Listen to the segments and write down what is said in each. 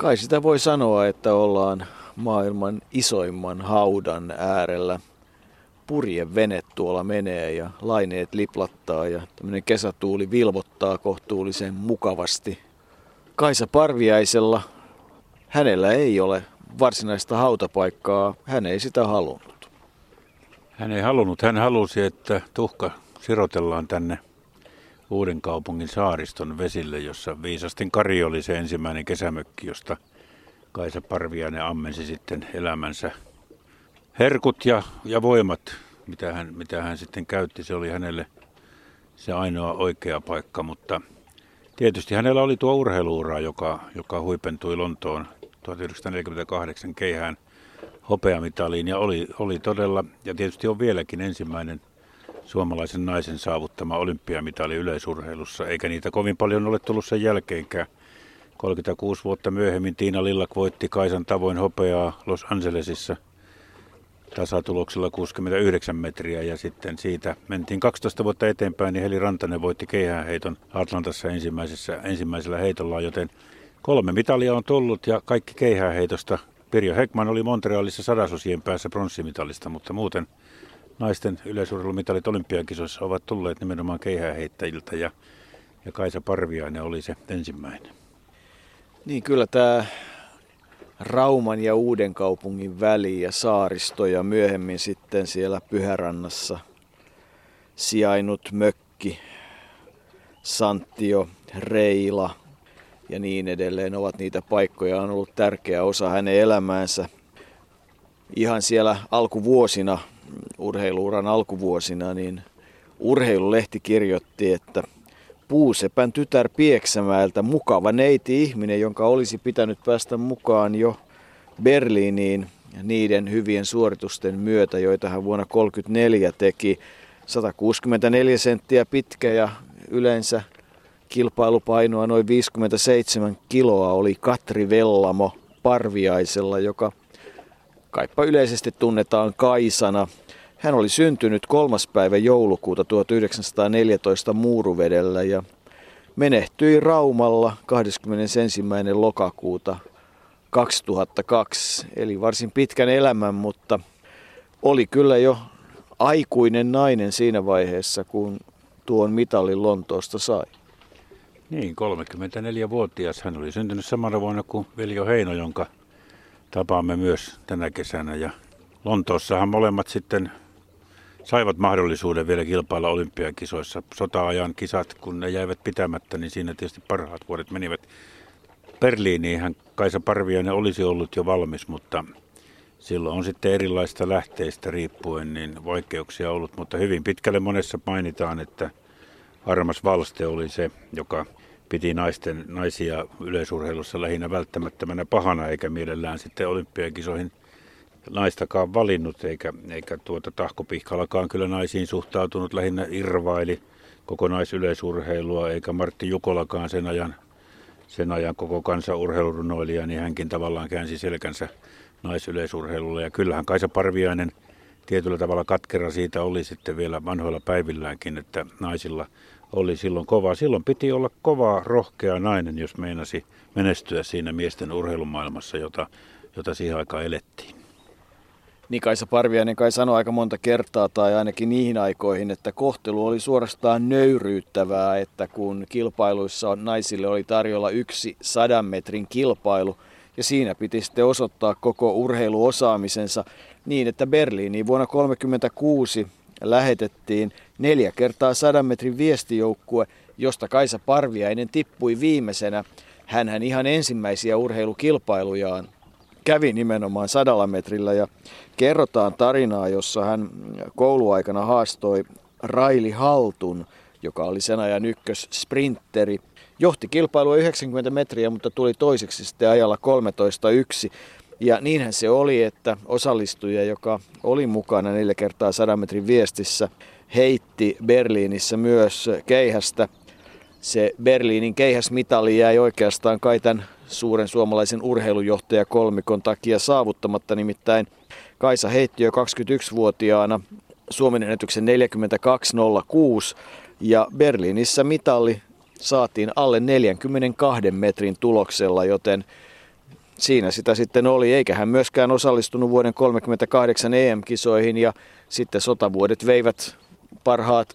Kai sitä voi sanoa, että ollaan maailman isoimman haudan äärellä. vene tuolla menee ja laineet liplattaa ja tämmöinen kesätuuli vilvottaa kohtuullisen mukavasti. Kaisa Parviaisella, hänellä ei ole varsinaista hautapaikkaa, hän ei sitä halunnut. Hän ei halunnut, hän halusi, että tuhka sirotellaan tänne Uuden kaupungin saariston vesille, jossa Viisastin Kari oli se ensimmäinen kesämökki, josta Kaisa Parviainen ammensi sitten elämänsä herkut ja, ja voimat, mitä hän, mitä hän sitten käytti. Se oli hänelle se ainoa oikea paikka, mutta tietysti hänellä oli tuo urheiluura, joka, joka huipentui Lontoon 1948 keihään hopeamitaliin ja oli, oli todella, ja tietysti on vieläkin ensimmäinen suomalaisen naisen saavuttama olympiamitali yleisurheilussa, eikä niitä kovin paljon ole tullut sen jälkeenkään. 36 vuotta myöhemmin Tiina Lillak voitti Kaisan tavoin hopeaa Los Angelesissa tasatuloksella 69 metriä ja sitten siitä mentiin 12 vuotta eteenpäin, niin Heli Rantanen voitti keihäänheiton Atlantassa ensimmäisessä, ensimmäisellä heitolla, joten kolme mitalia on tullut ja kaikki keihäänheitosta. Pirjo Hekman oli Montrealissa sadasosien päässä pronssimitalista, mutta muuten naisten yleisurheilumitalit olympiakisoissa ovat tulleet nimenomaan keihääheittäjiltä ja, ja Kaisa Parviainen oli se ensimmäinen. Niin kyllä tämä Rauman ja Uuden kaupungin väli ja saaristo ja myöhemmin sitten siellä Pyhärannassa sijainnut mökki, Santio, Reila ja niin edelleen ovat niitä paikkoja. On ollut tärkeä osa hänen elämäänsä. Ihan siellä alkuvuosina urheiluuran alkuvuosina, niin urheilulehti kirjoitti, että Puusepän tytär Pieksämäeltä mukava neiti ihminen, jonka olisi pitänyt päästä mukaan jo Berliiniin niiden hyvien suoritusten myötä, joita hän vuonna 1934 teki. 164 senttiä pitkä ja yleensä kilpailupainoa noin 57 kiloa oli Katri Vellamo Parviaisella, joka kaipa yleisesti tunnetaan Kaisana. Hän oli syntynyt kolmas päivä joulukuuta 1914 Muuruvedellä ja menehtyi Raumalla 21. lokakuuta 2002. Eli varsin pitkän elämän, mutta oli kyllä jo aikuinen nainen siinä vaiheessa, kun tuon mitalin Lontoosta sai. Niin, 34-vuotias. Hän oli syntynyt samana vuonna kuin Veljo Heino, jonka tapaamme myös tänä kesänä. Ja Lontoossahan molemmat sitten saivat mahdollisuuden vielä kilpailla olympiakisoissa. Sota-ajan kisat, kun ne jäivät pitämättä, niin siinä tietysti parhaat vuodet menivät. Berliiniin hän Kaisa Parviainen olisi ollut jo valmis, mutta silloin on sitten erilaista lähteistä riippuen niin vaikeuksia ollut, mutta hyvin pitkälle monessa mainitaan, että Armas Valste oli se, joka piti naisten, naisia yleisurheilussa lähinnä välttämättömänä pahana, eikä mielellään sitten olympiakisoihin naistakaan valinnut, eikä, eikä tuota Tahko Pihkalakaan kyllä naisiin suhtautunut, lähinnä irvaili kokonaisyleisurheilua, eikä Martti Jukolakaan sen ajan, sen ajan koko kansan urheilurunoilija, niin hänkin tavallaan käänsi selkänsä naisyleisurheilulle. Ja kyllähän Kaisa Parviainen tietyllä tavalla katkera siitä oli sitten vielä vanhoilla päivilläänkin, että naisilla oli silloin kova. Silloin piti olla kova, rohkea nainen, jos meinasi menestyä siinä miesten urheilumaailmassa, jota, jota siihen aikaan elettiin. Niin Kaisa Parviainen kai sanoi aika monta kertaa, tai ainakin niihin aikoihin, että kohtelu oli suorastaan nöyryyttävää, että kun kilpailuissa naisille oli tarjolla yksi sadan metrin kilpailu, ja siinä piti sitten osoittaa koko urheiluosaamisensa niin, että Berliiniin vuonna 1936 lähetettiin neljä kertaa sadan metrin viestijoukkue, josta Kaisa Parviainen tippui viimeisenä. Hänhän ihan ensimmäisiä urheilukilpailujaan kävi nimenomaan sadalla metrillä ja kerrotaan tarinaa, jossa hän kouluaikana haastoi Raili Haltun, joka oli sen ajan ykkös sprinteri. Johti kilpailua 90 metriä, mutta tuli toiseksi sitten ajalla 13.1. Ja niinhän se oli, että osallistuja, joka oli mukana neljä kertaa 100 metrin viestissä, heitti Berliinissä myös keihästä. Se Berliinin keihäsmitali jäi oikeastaan kai tämän suuren suomalaisen urheilujohtaja kolmikon takia saavuttamatta. Nimittäin Kaisa heitti jo 21-vuotiaana Suomen ennätyksen 42.06 ja Berliinissä mitalli saatiin alle 42 metrin tuloksella, joten siinä sitä sitten oli, eikä hän myöskään osallistunut vuoden 1938 EM-kisoihin ja sitten sotavuodet veivät parhaat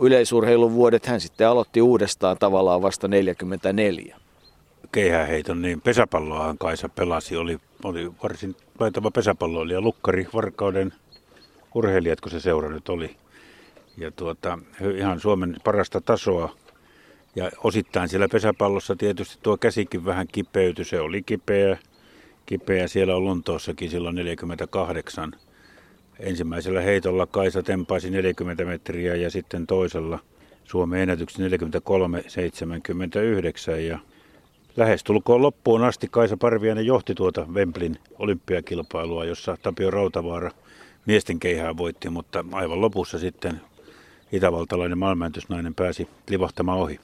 yleisurheilun vuodet. Hän sitten aloitti uudestaan tavallaan vasta 44. Keihäheiton, niin pesäpalloahan Kaisa pelasi, oli, oli varsin taitava pesäpalloilija, Lukkari, Varkauden urheilijat, kun se seura nyt oli. Ja tuota, ihan Suomen parasta tasoa. Ja osittain siellä pesäpallossa tietysti tuo käsikin vähän kipeytyi, se oli kipeä, kipeä siellä on Lontoossakin silloin 48. Ensimmäisellä heitolla Kaisa tempaisi 40 metriä ja sitten toisella Suomen ennätyksi 43,79 ja lähestulkoon loppuun asti Kaisa Parviainen johti tuota Wemblin olympiakilpailua, jossa Tapio Rautavaara miesten keihää voitti, mutta aivan lopussa sitten itävaltalainen maailmanennätysnainen pääsi livahtamaan ohi.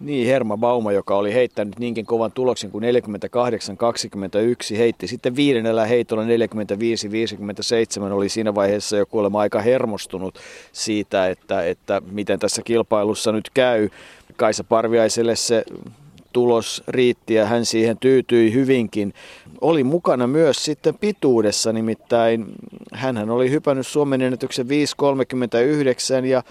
Niin, Herma Bauma, joka oli heittänyt niinkin kovan tuloksen kuin 48-21, heitti sitten viidennellä heitolla 45-57, oli siinä vaiheessa jo kuulemma aika hermostunut siitä, että, että miten tässä kilpailussa nyt käy. Kaisa Parviaiselle se tulos riitti ja hän siihen tyytyi hyvinkin. Oli mukana myös sitten pituudessa, nimittäin hän oli hypännyt Suomen ennätyksen 5.39 ja,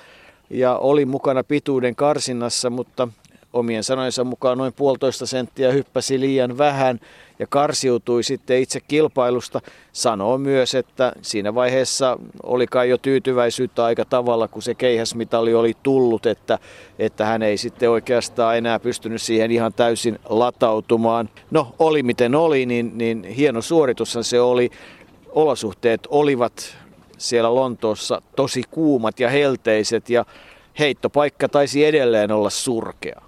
ja oli mukana pituuden karsinnassa, mutta omien sanojensa mukaan noin puolitoista senttiä hyppäsi liian vähän ja karsiutui sitten itse kilpailusta. Sanoo myös, että siinä vaiheessa oli kai jo tyytyväisyyttä aika tavalla, kun se keihäsmitali oli tullut, että, että hän ei sitten oikeastaan enää pystynyt siihen ihan täysin latautumaan. No oli miten oli, niin, niin hieno suoritushan se oli. Olosuhteet olivat siellä Lontoossa tosi kuumat ja helteiset ja heittopaikka taisi edelleen olla surkea.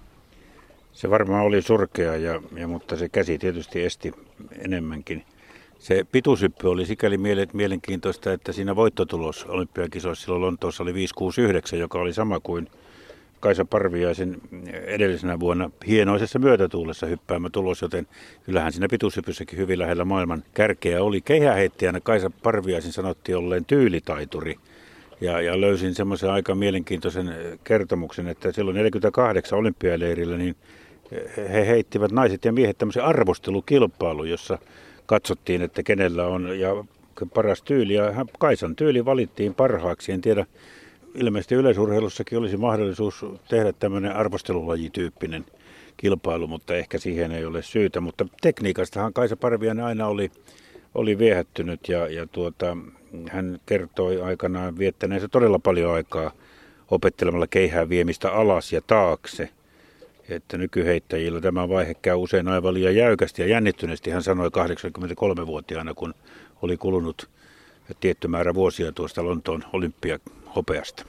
Se varmaan oli surkea, ja, ja, mutta se käsi tietysti esti enemmänkin. Se pituushyppy oli sikäli mielenkiintoista, että siinä voittotulos olympiakisoissa silloin Lontoossa oli 569, joka oli sama kuin Kaisa Parviaisen edellisenä vuonna hienoisessa myötätuulessa hyppäämä tulos, joten kyllähän siinä pituushypyssäkin hyvin lähellä maailman kärkeä oli. Keihäheittäjänä Kaisa Parviaisen sanottiin olleen tyylitaituri. Ja, ja löysin semmoisen aika mielenkiintoisen kertomuksen, että silloin 48 olympialeirillä niin he heittivät naiset ja miehet tämmöisen arvostelukilpailun, jossa katsottiin, että kenellä on ja paras tyyli. Ja Kaisan tyyli valittiin parhaaksi. En tiedä, ilmeisesti yleisurheilussakin olisi mahdollisuus tehdä tämmöinen arvostelulajityyppinen kilpailu, mutta ehkä siihen ei ole syytä. Mutta tekniikastahan Kaisa Parviainen aina oli, oli viehättynyt ja, ja tuota, hän kertoi aikanaan viettäneensä todella paljon aikaa opettelemalla keihää viemistä alas ja taakse – että nykyheittäjillä tämä vaihe käy usein aivan liian jäykästi ja jännittyneesti, hän sanoi 83-vuotiaana, kun oli kulunut tietty määrä vuosia tuosta Lontoon olympiahopeasta.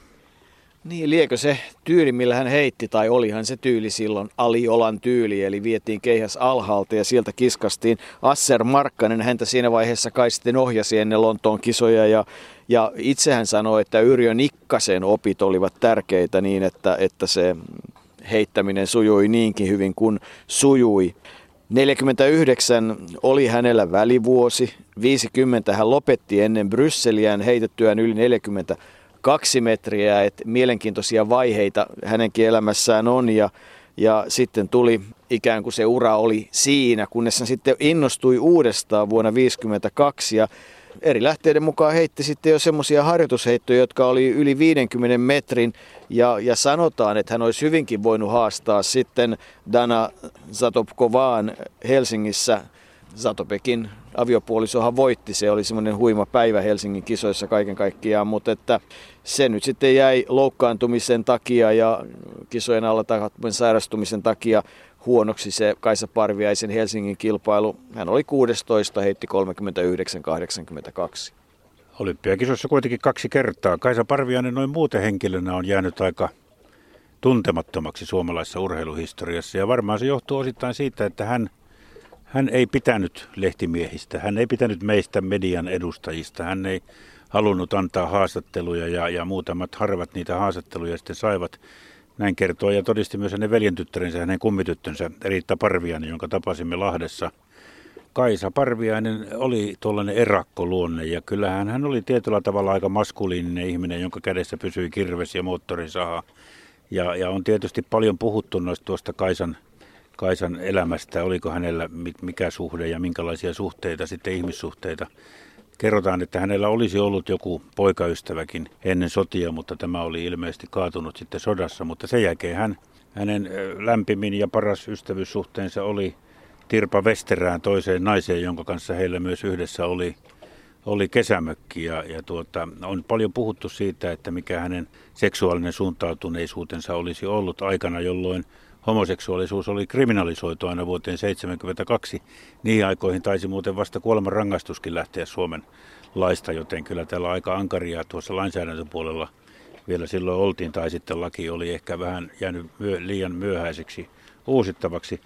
Niin, liekö se tyyli, millä hän heitti, tai olihan se tyyli silloin aliolan tyyli, eli vietiin keihäs alhaalta ja sieltä kiskastiin. Asser Markkanen häntä siinä vaiheessa kai sitten ohjasi ennen Lontoon kisoja, ja, ja itse hän sanoi, että Yrjö Nikkasen opit olivat tärkeitä niin, että, että se heittäminen sujui niinkin hyvin kuin sujui. 49 oli hänellä välivuosi, 50 hän lopetti ennen Brysseliään heitettyään yli 42 metriä, että mielenkiintoisia vaiheita hänenkin elämässään on. Ja, ja sitten tuli ikään kuin se ura oli siinä, kunnes hän sitten innostui uudestaan vuonna 1952 ja eri lähteiden mukaan heitti sitten jo semmoisia harjoitusheittoja, jotka oli yli 50 metrin. Ja, ja sanotaan, että hän olisi hyvinkin voinut haastaa sitten Dana Zatopkovaan Helsingissä. Zatopekin aviopuolisohan voitti, se oli semmoinen huima päivä Helsingin kisoissa kaiken kaikkiaan, mutta että se nyt sitten jäi loukkaantumisen takia ja kisojen alla sairastumisen takia huonoksi se Kaisa Parviaisen Helsingin kilpailu. Hän oli 16, heitti 39-82. Olympiakisoissa kuitenkin kaksi kertaa. Kaisa Parviainen noin muuten henkilönä on jäänyt aika tuntemattomaksi suomalaisessa urheiluhistoriassa. Ja varmaan se johtuu osittain siitä, että hän, hän ei pitänyt lehtimiehistä, hän ei pitänyt meistä median edustajista, hän ei halunnut antaa haastatteluja ja, ja muutamat harvat niitä haastatteluja sitten saivat. Näin kertoo ja todisti myös hänen veljentyttärensä, hänen kummityttönsä Riitta Parviainen, jonka tapasimme Lahdessa. Kaisa Parviainen oli tuollainen erakkoluonne ja kyllähän hän oli tietyllä tavalla aika maskuliininen ihminen, jonka kädessä pysyi kirves ja moottorisaha. Ja, ja on tietysti paljon puhuttu noista tuosta Kaisan, Kaisan elämästä, oliko hänellä mikä suhde ja minkälaisia suhteita, sitten ihmissuhteita. Kerrotaan, että hänellä olisi ollut joku poikaystäväkin ennen sotia, mutta tämä oli ilmeisesti kaatunut sitten sodassa. Mutta sen jälkeen hän, hänen lämpimin ja paras ystävyyssuhteensa oli Tirpa Westerään toiseen naiseen, jonka kanssa heillä myös yhdessä oli, oli kesämökki. Ja, ja tuota, on paljon puhuttu siitä, että mikä hänen seksuaalinen suuntautuneisuutensa olisi ollut aikana, jolloin homoseksuaalisuus oli kriminalisoitu aina vuoteen 1972. Niihin aikoihin taisi muuten vasta kuoleman rangaistuskin lähteä Suomen laista, joten kyllä täällä aika ankaria tuossa lainsäädäntöpuolella vielä silloin oltiin, tai sitten laki oli ehkä vähän jäänyt myö, liian myöhäiseksi uusittavaksi.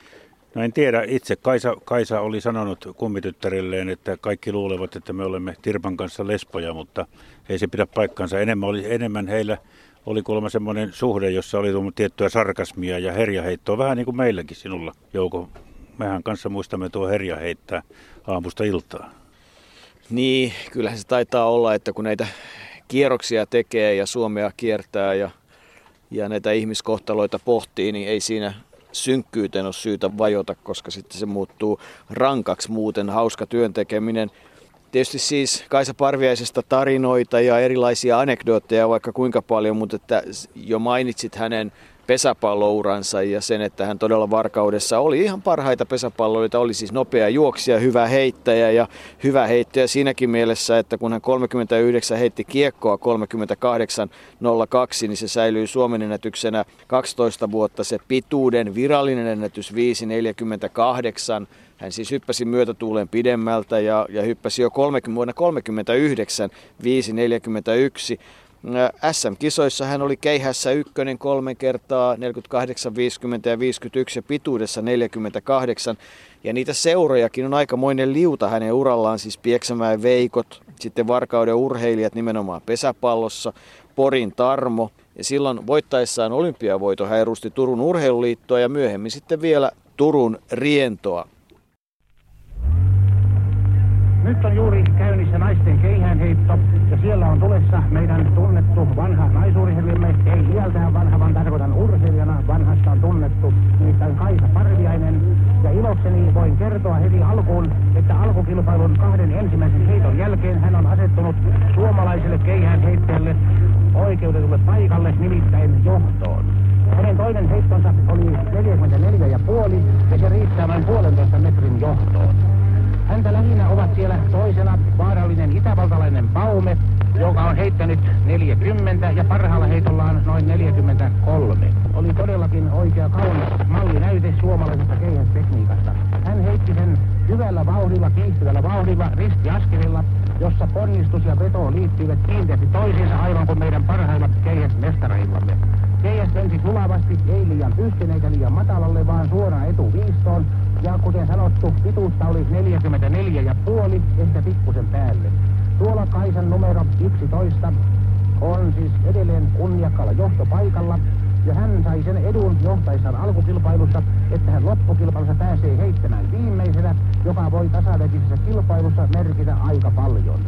No en tiedä, itse Kaisa, Kaisa oli sanonut kummityttärilleen, että kaikki luulevat, että me olemme Tirpan kanssa lespoja, mutta ei se pidä paikkansa. Enemmän, oli, enemmän heillä oli kuulemma semmoinen suhde, jossa oli tiettyä sarkasmia ja herjaheittoa, vähän niin kuin meilläkin sinulla, Jouko. Mehän kanssa muistamme tuo herja heittää aamusta iltaa. Niin, kyllähän se taitaa olla, että kun näitä kierroksia tekee ja Suomea kiertää ja, ja näitä ihmiskohtaloita pohtii, niin ei siinä synkkyyteen ole syytä vajota, koska sitten se muuttuu rankaksi muuten hauska työntekeminen. Tietysti siis Kaisa Parviaisesta tarinoita ja erilaisia anekdootteja vaikka kuinka paljon, mutta että jo mainitsit hänen pesäpallouransa ja sen, että hän todella varkaudessa oli ihan parhaita pesäpalloilijoita, oli siis nopea juoksija, hyvä heittäjä ja hyvä heittäjä siinäkin mielessä, että kun hän 39 heitti kiekkoa 38.02, niin se säilyi Suomen ennätyksenä 12 vuotta se pituuden virallinen ennätys 5.48. Hän siis hyppäsi myötätuulen pidemmältä ja, ja hyppäsi jo 30, vuonna 39 5.41 SM-kisoissa hän oli keihässä ykkönen kolme kertaa, 48, 50 ja 51 ja pituudessa 48. Ja niitä seurojakin on aikamoinen liuta hänen urallaan, siis Pieksämäen Veikot, sitten Varkauden urheilijat nimenomaan pesäpallossa, Porin Tarmo. Ja silloin voittaessaan olympiavoito hän edusti Turun urheiluliittoa ja myöhemmin sitten vielä Turun rientoa. Nyt on juuri käynnissä naisten keihäänheitto ja siellä on tulessa meidän tunnettu vanha naisurheilijamme, ei iältään vanha, vaan tarkoitan urheilijana, vanhasta on tunnettu, nimittäin Kaisa Parviainen. Ja ilokseni voin kertoa heti alkuun, että alkukilpailun kahden ensimmäisen heiton jälkeen hän on asettunut suomalaiselle keihäänheittäjälle oikeutetulle paikalle, nimittäin johtoon. Hänen toinen heittonsa oli 44,5 ja se riittää vain puolentoista metrin johtoon. Häntä lähinnä ovat siellä toisena vaarallinen itävaltalainen Baume, joka on heittänyt 40 ja parhaalla heitollaan noin 43. Oli todellakin oikea kaunis mallinäyte suomalaisesta keihästekniikasta. Hän heitti sen hyvällä vauhdilla, kiihtyvällä vauhdilla, ristiaskelilla, jossa ponnistus ja veto liittyvät kiinteästi toisiinsa aivan kuin meidän parhaimmat keihäsmestareillamme. Keihäs lensi sulavasti, ei liian pystyn eikä liian matalalle, vaan suoraan etuviistoon, ja kuten sanottu, pituutta oli 44 ja puoli, ehkä pikkusen päälle. Tuolla Kaisan numero 11 on siis edelleen kunniakkaalla johtopaikalla, ja hän sai sen edun johtaessaan alkukilpailussa, että hän loppukilpailussa pääsee heittämään viimeisenä, joka voi tasaväkisessä kilpailussa merkitä aika paljon.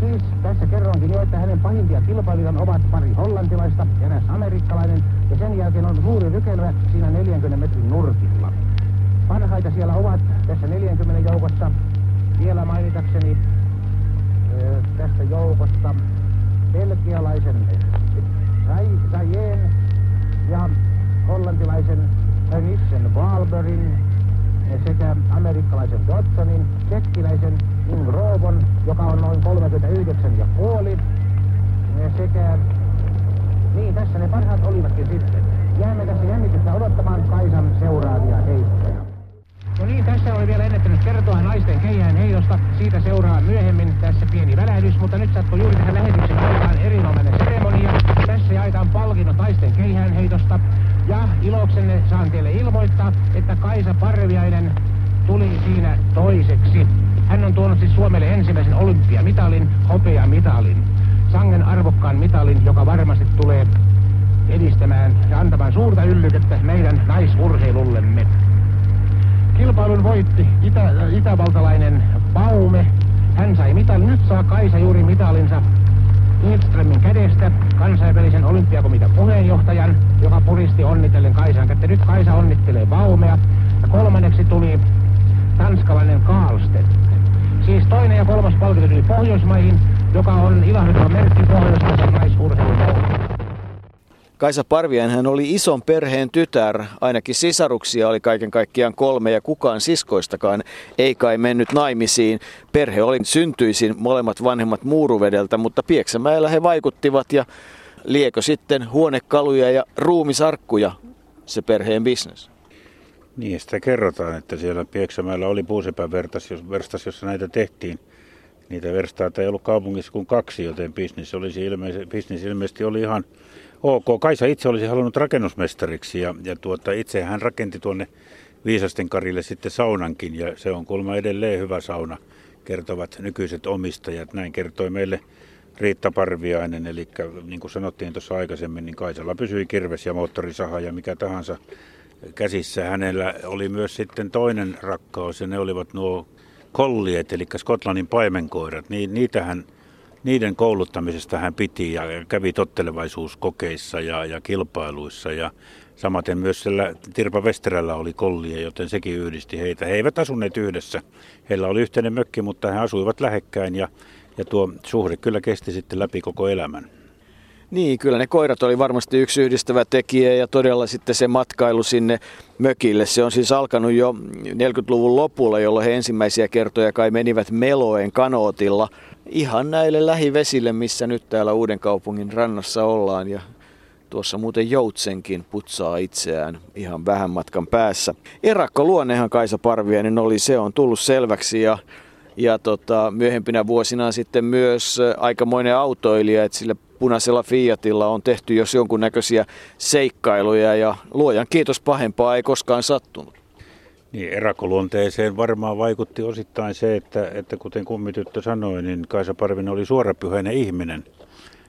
Siis tässä kerronkin jo, että hänen pahimpia kilpailijan ovat pari hollantilaista, eräs amerikkalainen, ja sen jälkeen on suuri rykelmä siinä 40 metrin nurkilla. Parhaita siellä ovat tässä 40 joukossa vielä mainitakseni tästä joukosta belgialaisen Rayen ja hollantilaisen Nissen Walberin sekä amerikkalaisen Dodsonin, tsekkiläisen Ingrobon, joka on noin 39 ja puoli, sekä niin tässä ne parhaat olivatkin sitten. Jäämme tässä jännitystä odottamaan Kaisan seuraavia heittoja. No niin, tässä oli vielä ennättänyt kertoa naisten keihään heidosta. Siitä seuraa myöhemmin tässä pieni välähdys, mutta nyt sattuu juuri tähän lähetyksen aikaan erinomainen seremonia. Tässä jaetaan palkinnot naisten keihään heidosta. Ja iloksenne saan teille ilmoittaa, että Kaisa Parviainen tuli siinä toiseksi. Hän on tuonut siis Suomelle ensimmäisen olympiamitalin, hopeamitalin. Sangen arvokkaan mitalin, joka varmasti tulee edistämään ja antamaan suurta yllykettä meidän naisurheilullemme. Kilpailun voitti itä, äh, itävaltalainen Baume. Hän sai mitalin. Nyt saa Kaisa juuri mitalinsa Lindströmin kädestä kansainvälisen olympiakomitean puheenjohtajan, joka puristi onnitellen Kaisan kättä. Nyt Kaisa onnittelee Baumea. Ja kolmanneksi tuli tanskalainen Karlstedt. Siis toinen ja kolmas palkinto tuli Pohjoismaihin, joka on ilahduttava merkki Pohjoismaissa naisurheilun Kaisa Parviainen oli ison perheen tytär, ainakin sisaruksia oli kaiken kaikkiaan kolme ja kukaan siskoistakaan ei kai mennyt naimisiin. Perhe oli syntyisin molemmat vanhemmat Muuruvedeltä, mutta Pieksämäellä he vaikuttivat ja liekö sitten huonekaluja ja ruumisarkkuja se perheen bisnes? Niin, sitä kerrotaan, että siellä Pieksämäellä oli puusepän verstas, jossa näitä tehtiin. Niitä verstaita ei ollut kaupungissa kuin kaksi, joten bisnis, olisi ilmeisesti, bisnis ilmeisesti oli ihan ok. Kaisa itse olisi halunnut rakennusmestariksi ja, ja tuota, itse hän rakenti tuonne Viisasten Karille sitten saunankin ja se on kulma edelleen hyvä sauna, kertovat nykyiset omistajat. Näin kertoi meille Riitta Parviainen, eli niin kuin sanottiin tuossa aikaisemmin, niin Kaisalla pysyi kirves ja moottorisaha ja mikä tahansa käsissä. Hänellä oli myös sitten toinen rakkaus ja ne olivat nuo kolliet, eli Skotlannin paimenkoirat. Niin, niitähän, niiden kouluttamisesta hän piti ja kävi tottelevaisuuskokeissa ja, ja kilpailuissa ja Samaten myös sillä Tirpa Westerällä oli kollia, joten sekin yhdisti heitä. He eivät asuneet yhdessä. Heillä oli yhteinen mökki, mutta he asuivat lähekkäin ja, ja tuo suhde kyllä kesti sitten läpi koko elämän. Niin, kyllä ne koirat oli varmasti yksi yhdistävä tekijä ja todella sitten se matkailu sinne mökille. Se on siis alkanut jo 40-luvun lopulla, jolloin he ensimmäisiä kertoja kai menivät Meloen kanootilla ihan näille lähivesille, missä nyt täällä Uuden kaupungin rannassa ollaan. Ja tuossa muuten Joutsenkin putsaa itseään ihan vähän matkan päässä. Erakko luonnehan Kaisa Parviainen oli, se on tullut selväksi ja ja tota, myöhempinä vuosina sitten myös aikamoinen autoilija, että sillä punaisella Fiatilla on tehty jos jonkunnäköisiä seikkailuja ja luojan kiitos pahempaa ei koskaan sattunut. Niin, erakoluonteeseen varmaan vaikutti osittain se, että, että kuten kummityttö sanoi, niin Kaisa Parvinen oli suorapyhäinen ihminen.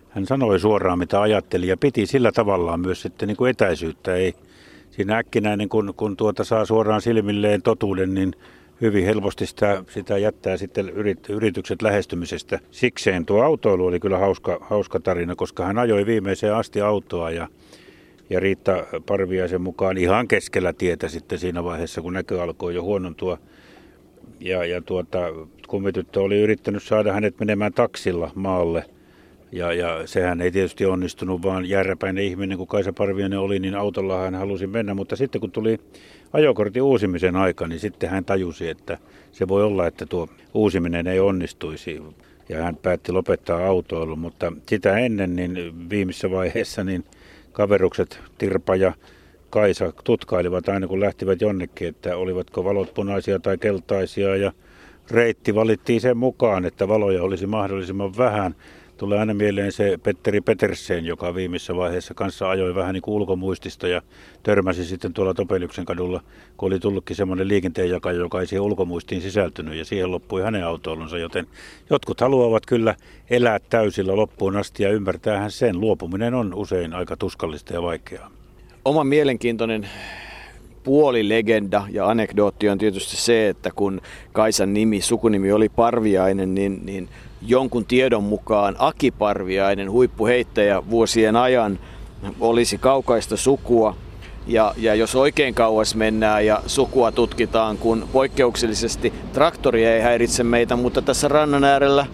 Hän sanoi suoraan, mitä ajatteli ja piti sillä tavallaan myös sitten niin kuin etäisyyttä. Ei siinä äkkinäinen, kun, kun tuota saa suoraan silmilleen totuuden, niin hyvin helposti sitä, sitä jättää sitten yrit, yritykset lähestymisestä. Sikseen tuo autoilu oli kyllä hauska, hauska tarina, koska hän ajoi viimeiseen asti autoa ja, ja Riitta Parviaisen mukaan ihan keskellä tietä sitten siinä vaiheessa, kun näkö alkoi jo huonontua. Ja, ja tuota, kummityttö oli yrittänyt saada hänet menemään taksilla maalle. Ja, ja sehän ei tietysti onnistunut, vaan järräpäinen ihminen, kun Kaisa Parviainen oli, niin autolla hän halusi mennä. Mutta sitten kun tuli ajokortin uusimisen aika, niin sitten hän tajusi, että se voi olla, että tuo uusiminen ei onnistuisi. Ja hän päätti lopettaa autoilun, mutta sitä ennen niin viimeisessä vaiheessa niin kaverukset Tirpa ja Kaisa tutkailivat aina kun lähtivät jonnekin, että olivatko valot punaisia tai keltaisia ja reitti valittiin sen mukaan, että valoja olisi mahdollisimman vähän Tulee aina mieleen se Petteri Petersen, joka viimeisessä vaiheessa kanssa ajoi vähän niin kuin ulkomuistista ja törmäsi sitten tuolla Topelyksen kadulla, kun oli tullutkin semmoinen liikenteenjakaja, joka ei siihen ulkomuistiin sisältynyt ja siihen loppui hänen autoilunsa, joten jotkut haluavat kyllä elää täysillä loppuun asti ja ymmärtäähän sen. Luopuminen on usein aika tuskallista ja vaikeaa. Oma mielenkiintoinen puolilegenda ja anekdootti on tietysti se, että kun Kaisan nimi, sukunimi oli Parviainen, niin, niin jonkun tiedon mukaan Aki Parviainen, huippuheittäjä vuosien ajan, olisi kaukaista sukua. Ja, ja jos oikein kauas mennään ja sukua tutkitaan, kun poikkeuksellisesti traktori ei häiritse meitä, mutta tässä rannan äärellä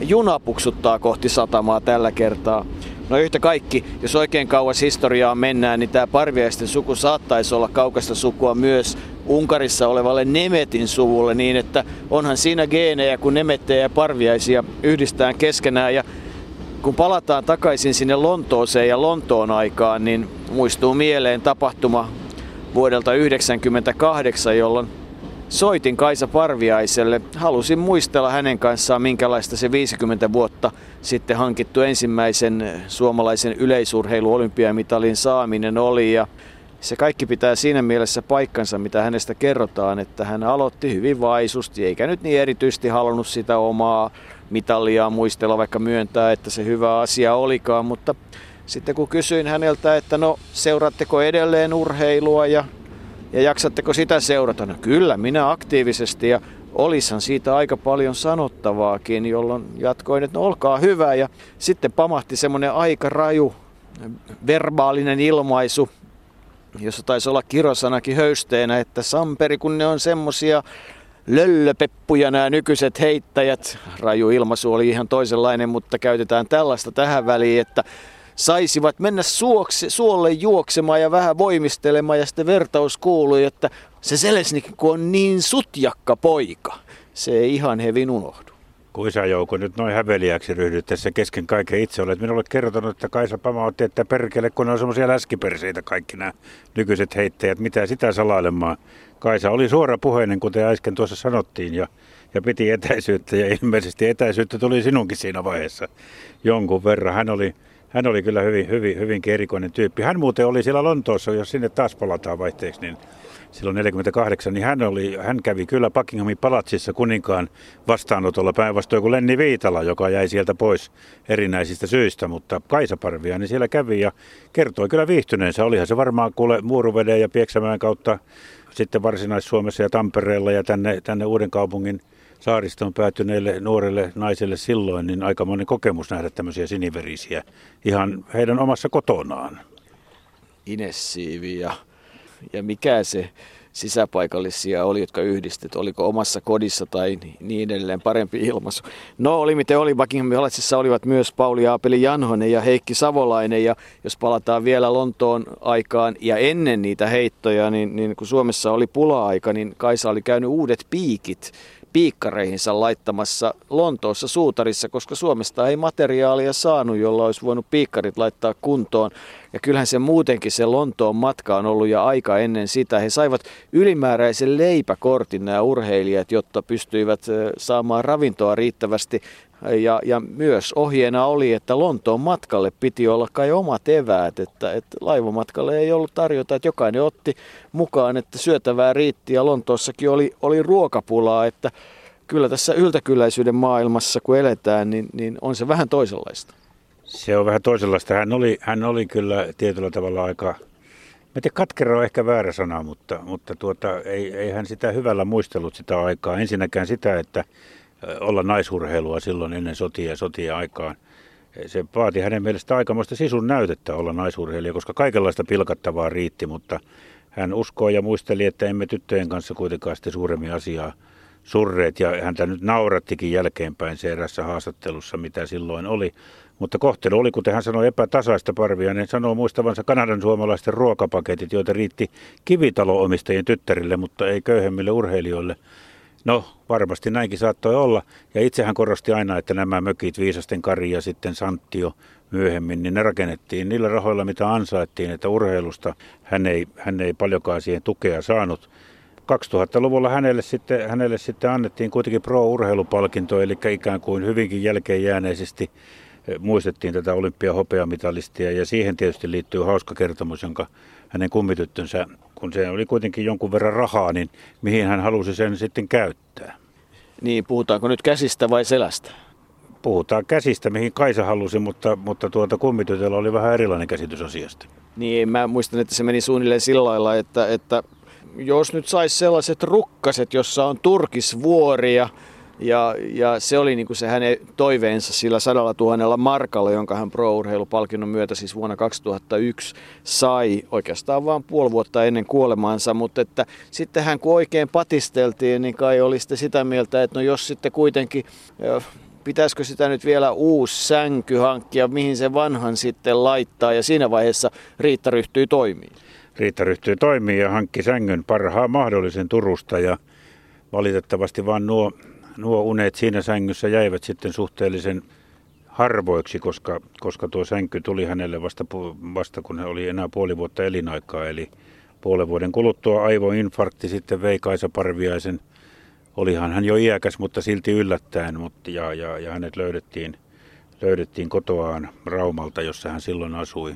juna puksuttaa kohti satamaa tällä kertaa. No yhtä kaikki, jos oikein kauas historiaa mennään, niin tämä parviaisten suku saattaisi olla kaukasta sukua myös Unkarissa olevalle Nemetin suvulle niin, että onhan siinä geenejä, kun Nemettejä ja Parviaisia yhdistään keskenään. Ja kun palataan takaisin sinne Lontooseen ja Lontoon aikaan, niin muistuu mieleen tapahtuma vuodelta 1998, jolloin soitin Kaisa Parviaiselle. Halusin muistella hänen kanssaan, minkälaista se 50 vuotta sitten hankittu ensimmäisen suomalaisen yleisurheilu-olympiamitalin saaminen oli. Ja se kaikki pitää siinä mielessä paikkansa, mitä hänestä kerrotaan, että hän aloitti hyvin vaisusti, eikä nyt niin erityisesti halunnut sitä omaa mitalliaan muistella, vaikka myöntää, että se hyvä asia olikaan, mutta sitten kun kysyin häneltä, että no seuraatteko edelleen urheilua ja, ja jaksatteko sitä seurata, no kyllä minä aktiivisesti ja olishan siitä aika paljon sanottavaakin, jolloin jatkoin, että no olkaa hyvä. Ja sitten pamahti semmoinen aika raju verbaalinen ilmaisu jossa taisi olla kirosanakin höysteenä, että samperi, kun ne on semmosia löllöpeppuja nämä nykyiset heittäjät. Raju ilmaisu oli ihan toisenlainen, mutta käytetään tällaista tähän väliin, että saisivat mennä suokse, suolle juoksemaan ja vähän voimistelemaan ja sitten vertaus kuului, että se Selesnik kun on niin sutjakka poika, se ei ihan hevin unohdu. Kuisa Jouko nyt noin häveliäksi ryhdyttäessä kesken kaiken itse olet minulle kertonut, että Kaisa otti, että perkele, kun on semmoisia läskiperseitä kaikki nämä nykyiset heittäjät, mitä sitä salailemaan. Kaisa oli suora puheinen, kuten äsken tuossa sanottiin, ja, ja piti etäisyyttä, ja ilmeisesti etäisyyttä tuli sinunkin siinä vaiheessa jonkun verran. Hän oli, hän oli kyllä hyvin, hyvin, hyvinkin erikoinen tyyppi. Hän muuten oli siellä Lontoossa, jos sinne taas palataan vaihteeksi, niin silloin 48, niin hän, oli, hän kävi kyllä Buckinghamin palatsissa kuninkaan vastaanotolla päinvastoin kuin Lenni Viitala, joka jäi sieltä pois erinäisistä syistä, mutta Kaisa Parvia niin siellä kävi ja kertoi kyllä viihtyneensä. Olihan se varmaan kuule Muuruveden ja Pieksämään kautta sitten Varsinais-Suomessa ja Tampereella ja tänne, tänne Uuden kaupungin saaristoon päätyneille nuorille naisille silloin, niin aika monen kokemus nähdä tämmöisiä siniverisiä ihan heidän omassa kotonaan. Inessiivi ja ja mikä se sisäpaikallisia oli, jotka yhdistet, oliko omassa kodissa tai niin edelleen parempi ilmaisu. No oli miten oli, Buckingham Palaceissa olivat myös Pauli Aapeli Janhonen ja Heikki Savolainen. Ja jos palataan vielä Lontoon aikaan ja ennen niitä heittoja, niin, niin kun Suomessa oli pula-aika, niin Kaisa oli käynyt uudet piikit piikkareihinsa laittamassa Lontoossa suutarissa, koska Suomesta ei materiaalia saanut, jolla olisi voinut piikkarit laittaa kuntoon. Ja kyllähän se muutenkin se Lontoon matka on ollut ja aika ennen sitä. He saivat ylimääräisen leipäkortin nämä urheilijat, jotta pystyivät saamaan ravintoa riittävästi ja, ja myös ohjeena oli, että Lontoon matkalle piti olla kai omat eväät, että, että laivamatkalle ei ollut tarjota, että jokainen otti mukaan, että syötävää riitti ja Lontoossakin oli, oli ruokapulaa, että kyllä tässä yltäkylläisyyden maailmassa kun eletään, niin, niin on se vähän toisenlaista. Se on vähän toisenlaista. Hän oli, hän oli kyllä tietyllä tavalla aika, mä tiedän, katkero on ehkä väärä sana, mutta, mutta tuota, ei, ei hän sitä hyvällä muistellut sitä aikaa. Ensinnäkään sitä, että olla naisurheilua silloin ennen sotia ja sotia aikaan. Se vaati hänen mielestä aikamoista sisun näytettä olla naisurheilija, koska kaikenlaista pilkattavaa riitti, mutta hän uskoi ja muisteli, että emme tyttöjen kanssa kuitenkaan sitten suuremmin asiaa surreet ja häntä nyt naurattikin jälkeenpäin se erässä haastattelussa, mitä silloin oli. Mutta kohtelu oli, kuten hän sanoi, epätasaista parvia. Niin sanoo muistavansa Kanadan suomalaisten ruokapaketit, joita riitti kivitalo-omistajien tyttärille, mutta ei köyhemmille urheilijoille. No, varmasti näinkin saattoi olla. Ja itsehän korosti aina, että nämä mökit, Viisasten Kari ja sitten Santtio myöhemmin, niin ne rakennettiin niillä rahoilla, mitä ansaittiin, että urheilusta hän ei, hän ei paljonkaan siihen tukea saanut. 2000-luvulla hänelle sitten, hänelle sitten annettiin kuitenkin pro-urheilupalkinto, eli ikään kuin hyvinkin jälkeen jääneisesti eh, muistettiin tätä olympiahopeamitalistia ja siihen tietysti liittyy hauska kertomus, jonka hänen kummityttönsä kun se oli kuitenkin jonkun verran rahaa, niin mihin hän halusi sen sitten käyttää. Niin, puhutaanko nyt käsistä vai selästä? Puhutaan käsistä, mihin Kaisa halusi, mutta, mutta tuota kummitytöllä oli vähän erilainen käsitys asiasta. Niin, mä muistan, että se meni suunnilleen sillä lailla, että, että jos nyt saisi sellaiset rukkaset, jossa on turkisvuoria, ja, ja se oli niin kuin se hänen toiveensa sillä sadalla tuhannella markalla, jonka hän pro-urheilupalkinnon myötä siis vuonna 2001 sai oikeastaan vain puoli vuotta ennen kuolemaansa. Mutta että sitten hän kun oikein patisteltiin, niin kai oli sitten sitä mieltä, että no jos sitten kuitenkin pitäisikö sitä nyt vielä uusi sänky hankkia, mihin se vanhan sitten laittaa ja siinä vaiheessa Riitta ryhtyi toimiin. Riitta ryhtyi toimiin ja hankki sängyn parhaan mahdollisen Turusta ja valitettavasti vaan nuo nuo unet siinä sängyssä jäivät sitten suhteellisen harvoiksi, koska, koska tuo sänky tuli hänelle vasta, vasta kun hän oli enää puoli vuotta elinaikaa. Eli puolen vuoden kuluttua aivoinfarkti sitten vei Kaisa Parviaisen. Olihan hän jo iäkäs, mutta silti yllättäen, mutta, ja, ja, ja hänet löydettiin, löydettiin kotoaan Raumalta, jossa hän silloin asui.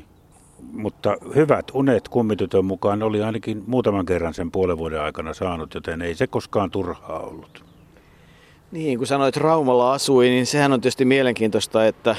Mutta hyvät unet kummitytön mukaan oli ainakin muutaman kerran sen puolen vuoden aikana saanut, joten ei se koskaan turhaa ollut. Niin, kun sanoit Raumalla asui, niin sehän on tietysti mielenkiintoista, että,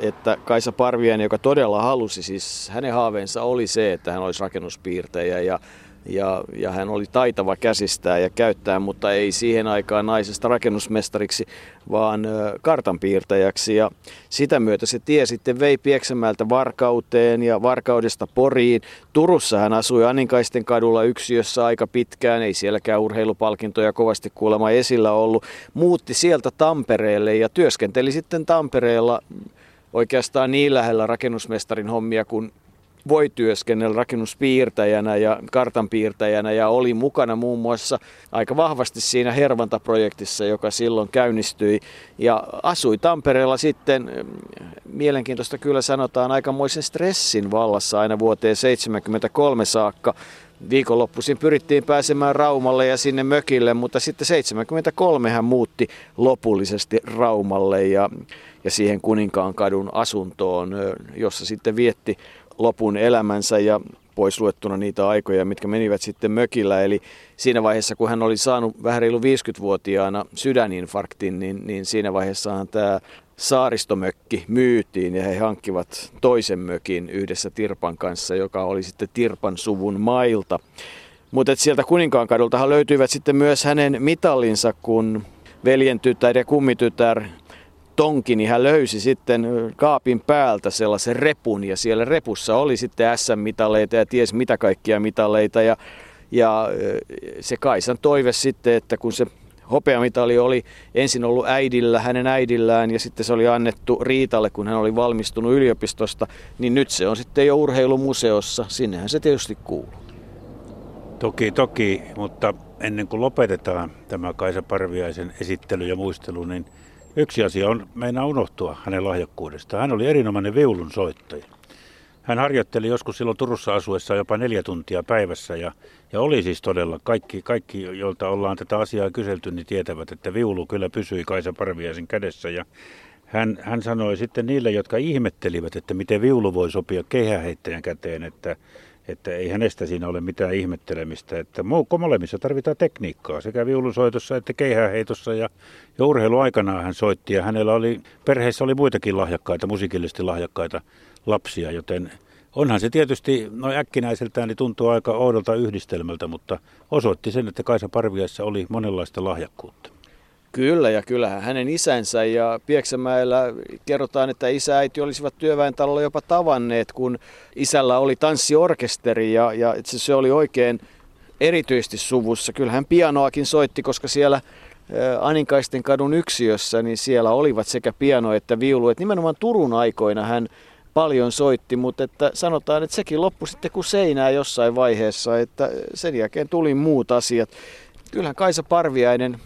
että Kaisa Parviainen, joka todella halusi, siis hänen haaveensa oli se, että hän olisi rakennuspiirtejä ja ja, ja hän oli taitava käsistää ja käyttää, mutta ei siihen aikaan naisesta rakennusmestariksi, vaan kartanpiirtäjäksi. Ja sitä myötä se tie sitten vei Pieksämäeltä Varkauteen ja Varkaudesta Poriin. Turussa hän asui Aninkaisten kadulla yksiössä aika pitkään, ei sielläkään urheilupalkintoja kovasti kuulemma esillä ollut. Muutti sieltä Tampereelle ja työskenteli sitten Tampereella oikeastaan niin lähellä rakennusmestarin hommia kuin voi työskennellä rakennuspiirtäjänä ja kartanpiirtäjänä ja oli mukana muun muassa aika vahvasti siinä Hervanta-projektissa, joka silloin käynnistyi. Ja asui Tampereella sitten, mm, mielenkiintoista kyllä sanotaan, aikamoisen stressin vallassa aina vuoteen 1973 saakka. Viikonloppuisin pyrittiin pääsemään Raumalle ja sinne mökille, mutta sitten 73 hän muutti lopullisesti Raumalle ja, ja siihen Kuninkaan kadun asuntoon, jossa sitten vietti lopun elämänsä ja pois luettuna niitä aikoja, mitkä menivät sitten mökillä. Eli siinä vaiheessa, kun hän oli saanut vähän reilu 50-vuotiaana sydäninfarktin, niin, niin siinä vaiheessahan tämä saaristomökki myytiin ja he hankkivat toisen mökin yhdessä Tirpan kanssa, joka oli sitten Tirpan suvun mailta. Mutta sieltä Kuninkaan kadultahan löytyivät sitten myös hänen mitallinsa, kun veljen tytär ja kummitytär tonki, niin hän löysi sitten kaapin päältä sellaisen repun ja siellä repussa oli sitten SM-mitaleita ja ties mitä kaikkia mitaleita ja, ja se Kaisan toive sitten, että kun se hopeamitali oli ensin ollut äidillä, hänen äidillään ja sitten se oli annettu Riitalle, kun hän oli valmistunut yliopistosta, niin nyt se on sitten jo urheilumuseossa. Sinnehän se tietysti kuuluu. Toki, toki, mutta ennen kuin lopetetaan tämä Kaisa Parviaisen esittely ja muistelu, niin – Yksi asia on meinaa unohtua hänen lahjakkuudestaan. Hän oli erinomainen viulun soittaja. Hän harjoitteli joskus silloin Turussa asuessa jopa neljä tuntia päivässä ja, ja oli siis todella, kaikki, kaikki joilta ollaan tätä asiaa kyselty, niin tietävät, että viulu kyllä pysyi Kaisa Parviaisen kädessä ja hän, hän sanoi sitten niille, jotka ihmettelivät, että miten viulu voi sopia keihäheittäjän käteen, että että ei hänestä siinä ole mitään ihmettelemistä. Että molemmissa tarvitaan tekniikkaa, sekä viulunsoitossa että keihäheitossa ja, ja urheiluaikanaan hän soitti ja hänellä oli, perheessä oli muitakin lahjakkaita, musiikillisesti lahjakkaita lapsia, joten onhan se tietysti, no äkkinäiseltään niin tuntuu aika oudolta yhdistelmältä, mutta osoitti sen, että Kaisa Parviassa oli monenlaista lahjakkuutta. Kyllä ja kyllähän hänen isänsä ja Pieksämäellä kerrotaan, että isä ja äiti olisivat työväentalolla jopa tavanneet, kun isällä oli tanssiorkesteri ja, ja se oli oikein erityisesti suvussa. Kyllähän pianoakin soitti, koska siellä Aninkaisten kadun yksiössä, niin siellä olivat sekä piano että viulu. Et nimenomaan Turun aikoina hän paljon soitti, mutta että sanotaan, että sekin loppui sitten kuin seinää jossain vaiheessa, että sen jälkeen tuli muut asiat. Kyllähän Kaisa Parviainen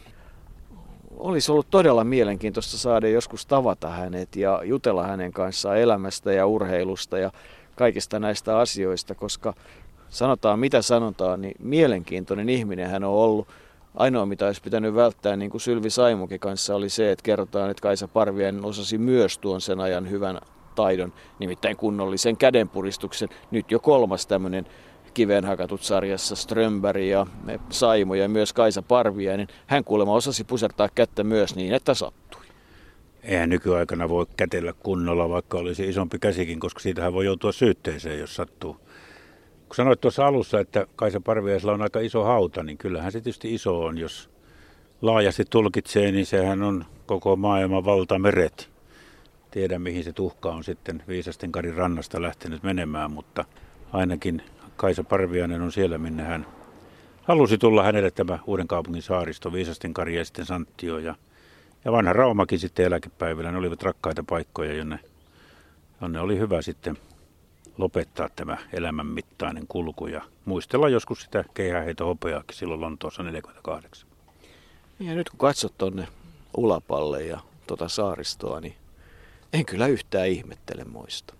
olisi ollut todella mielenkiintoista saada joskus tavata hänet ja jutella hänen kanssaan elämästä ja urheilusta ja kaikista näistä asioista, koska sanotaan mitä sanotaan, niin mielenkiintoinen ihminen hän on ollut. Ainoa mitä olisi pitänyt välttää, niin kuin Sylvi Saimukin kanssa, oli se, että kerrotaan, että Kaisa Parvien osasi myös tuon sen ajan hyvän taidon, nimittäin kunnollisen kädenpuristuksen. Nyt jo kolmas tämmöinen kiveen hakatut sarjassa Strömberg ja Saimo ja myös Kaisa Parviainen. Hän kuulemma osasi pusertaa kättä myös niin, että sattui. Eihän nykyaikana voi kätellä kunnolla, vaikka olisi isompi käsikin, koska siitähän voi joutua syytteeseen, jos sattuu. Kun sanoit tuossa alussa, että Kaisa Parviaisella on aika iso hauta, niin kyllähän se tietysti iso on. Jos laajasti tulkitsee, niin sehän on koko maailman valtameret. Tiedän, mihin se tuhka on sitten Viisasten Karin rannasta lähtenyt menemään, mutta ainakin Kaisa Parviainen on siellä, minne hän halusi tulla hänelle tämä uuden kaupungin saaristo, Viisasten Kari ja sitten Santtio ja, ja vanha Raumakin sitten eläkepäivillä. Ne olivat rakkaita paikkoja, jonne, jonne oli hyvä sitten lopettaa tämä elämän mittainen kulku ja muistella joskus sitä keihäheitä hopeaakin silloin Lontoossa 48. Ja nyt kun katsot tuonne Ulapalle ja tuota saaristoa, niin en kyllä yhtään ihmettele muista.